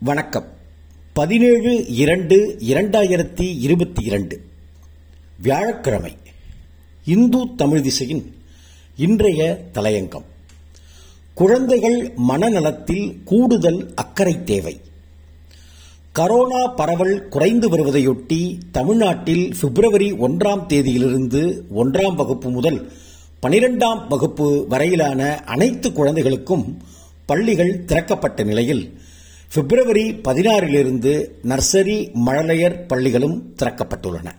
வணக்கம். பதினேழு இரண்டு இரண்டாயிரத்தி இருபத்தி இரண்டு. வியாழக்கிழமை. இந்து தமிழ் திசையின் இன்றைய தலையங்கம். குழந்தைகள் மனநலத்தில் கூடுதல் அக்கறை தேவை. கரோனா பரவல் குறைந்து வருவதையொட்டி தமிழ்நாட்டில் பிப்ரவரி ஒன்றாம் தேதியிலிருந்து ஒன்றாம் வகுப்பு முதல் பனிரெண்டாம் வகுப்பு வரையிலான அனைத்து குழந்தைகளுக்கும் பள்ளிகள் திறக்கப்பட்ட நிலையில் பிப்ரவரி பதினாறிலிருந்து நர்சரி மழலையர் பள்ளிகளும் திறக்கப்பட்டுள்ளன.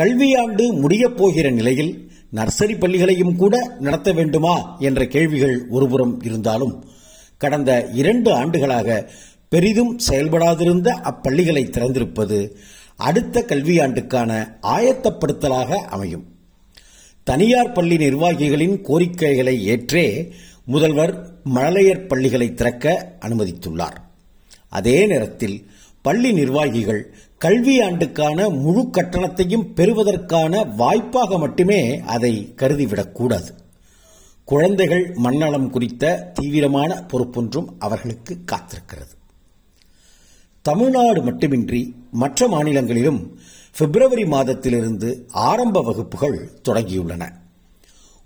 கல்வியாண்டு முடியப் போகிற நிலையில் நர்சரி பள்ளிகளையும் கூட நடத்த வேண்டுமா என்ற கேள்விகள் ஒருபுறம் இருந்தாலும் கடந்த இரண்டு ஆண்டுகளாக பெரிதும் செயல்படாதிருந்த அப்பள்ளிகளை திறந்திருப்பது அடுத்த கல்வியாண்டுக்கான ஆயத்தப்படுத்தலாக அமையும். தனியார் பள்ளி நிர்வாகிகளின் கோரிக்கைகளை ஏற்றே முதல்வர் மழலையர் பள்ளிகளை திறக்க அனுமதித்துள்ளார். அதே நேரத்தில் பள்ளி நிர்வாகிகள் கல்வி ஆண்டுக்கான முழு கட்டணத்தையும் பெறுவதற்கான வாய்ப்பாக மட்டுமே அதை கருதிவிடக்கூடாது. குழந்தைகள் மண்ணளம் குறித்த தீவிரமான பொறுப்பொன்றும் அவர்களுக்கு காத்திருக்கிறது. தமிழ்நாடு மட்டுமின்றி மற்ற மாநிலங்களிலும் பிப்ரவரி மாதத்திலிருந்து ஆரம்ப வகுப்புகள் தொடங்கியுள்ளன.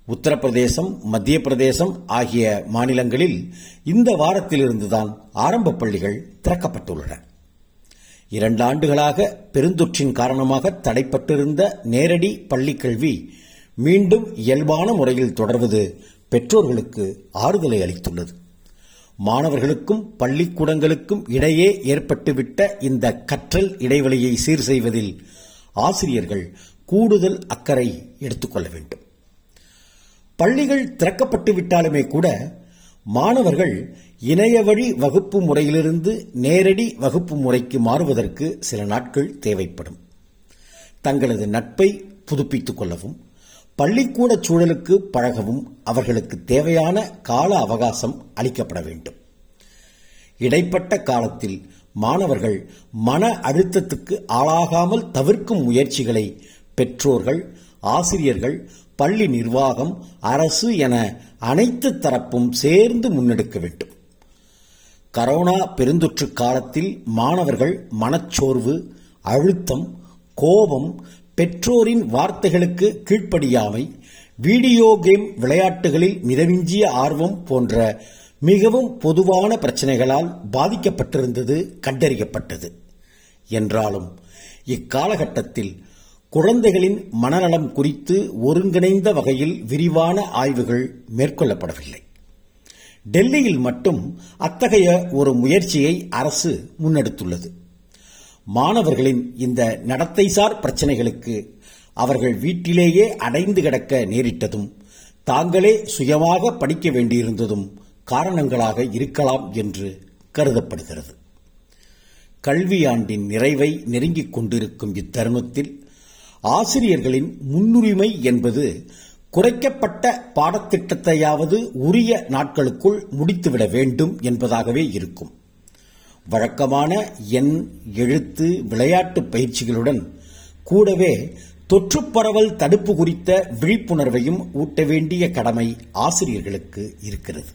உத்தரப்பிரதேசம் மத்திய பிரதேசம் ஆகிய மாநிலங்களில் இந்த வாரத்திலிருந்துதான் ஆரம்ப பள்ளிகள் திறக்கப்பட்டுள்ளன. இரண்டு ஆண்டுகளாக பெருந்தொற்றின் காரணமாக தடைப்பட்டிருந்த நேரடி பள்ளிக் கல்வி மீண்டும் இயல்பான முறையில் தொடர்வது பெற்றோர்களுக்கு ஆறுதலை அளித்துள்ளது. மாணவர்களுக்கும் பள்ளிக்கூடங்களுக்கும் இடையே ஏற்பட்டுவிட்ட இந்த கற்றல் இடைவெளியை சீர் செய்வதில் ஆசிரியர்கள் கூடுதல் அக்கறை எடுத்துக்கொள்ள வேண்டும். பள்ளிகள் திறக்கப்பட்டு விட்டாலுமே கூட மாணவர்கள் இணைய வழி வகுப்பு முறையிலிருந்து நேரடி வகுப்பு முறைக்கு மாறுவதற்கு சில நாட்கள் தேவைப்படும். தங்களது நட்பை புதுப்பித்துக் கொள்ளவும் பள்ளிக்கூட சூழலுக்கு பழகவும் அவர்களுக்கு தேவையான கால அவகாசம் அளிக்கப்பட வேண்டும். இடைப்பட்ட காலத்தில் மாணவர்கள் மன அழுத்தத்துக்கு ஆளாகாமல் தவிர்க்கும் முயற்சிகளை பெற்றோர்கள் ஆசிரியர்கள் பள்ளி நிர்வாகம் அரசு என அனைத்து தரப்பும் சேர்ந்து முன்னெடுக்க வேண்டும். கரோனா பெருந்தொற்று காலத்தில் மாணவர்கள் மனச்சோர்வு அழுத்தம் கோபம் பெற்றோரின் வார்த்தைகளுக்கு கீழ்ப்படியாமை வீடியோ கேம் விளையாட்டுகளில் மிதமிஞ்சிய ஆர்வம் போன்ற மிகவும் பொதுவான பிரச்சனைகளால் பாதிக்கப்பட்டிருந்தது கண்டறியப்பட்டது. என்றாலும் இக்காலகட்டத்தில் குழந்தைகளின் மனநலம் குறித்து ஒருங்கிணைந்த வகையில் விரிவான ஆய்வுகள் மேற்கொள்ளப்படவில்லை. டெல்லியில் மட்டும் அத்தகைய ஒரு முயற்சியை அரசு முன்னெடுத்துள்ளது. மாணவர்களின் இந்த நடத்தைசார் பிரச்சனைகளுக்கு அவர்கள் வீட்டிலேயே அடைந்து கிடக்க நேரிட்டதும் தாங்களே சுயமாக படிக்க வேண்டியிருந்ததும் காரணங்களாக இருக்கலாம் என்று கருதப்படுகிறது. கல்வியாண்டின் நிறைவை நெருங்கிக் கொண்டிருக்கும் இத்தருணத்தில் ஆசிரியர்களின் முன்னுரிமை என்பது குறைக்கப்பட்ட பாடத்திட்டத்தையாவது உரிய நாட்களுக்குள் முடித்துவிட வேண்டும் என்பதாகவே இருக்கும். வழக்கமான எண் எழுத்து விளையாட்டு பயிற்சிகளுடன் கூடவே தொற்று பரவல் தடுப்பு குறித்த விழிப்புணர்வையும் ஊட்ட வேண்டிய கடமை ஆசிரியர்களுக்கு இருக்கிறது.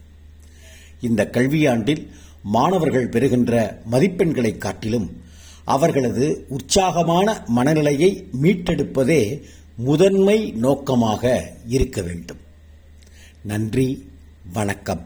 இந்த கல்வியாண்டில் மாணவர்கள் பெறுகின்ற மதிப்பெண்களை காட்டிலும் அவர்களது உற்சாகமான மனநிலையை மீட்டெடுப்பதே முதன்மை நோக்கமாக இருக்க வேண்டும். நன்றி வணக்கம்.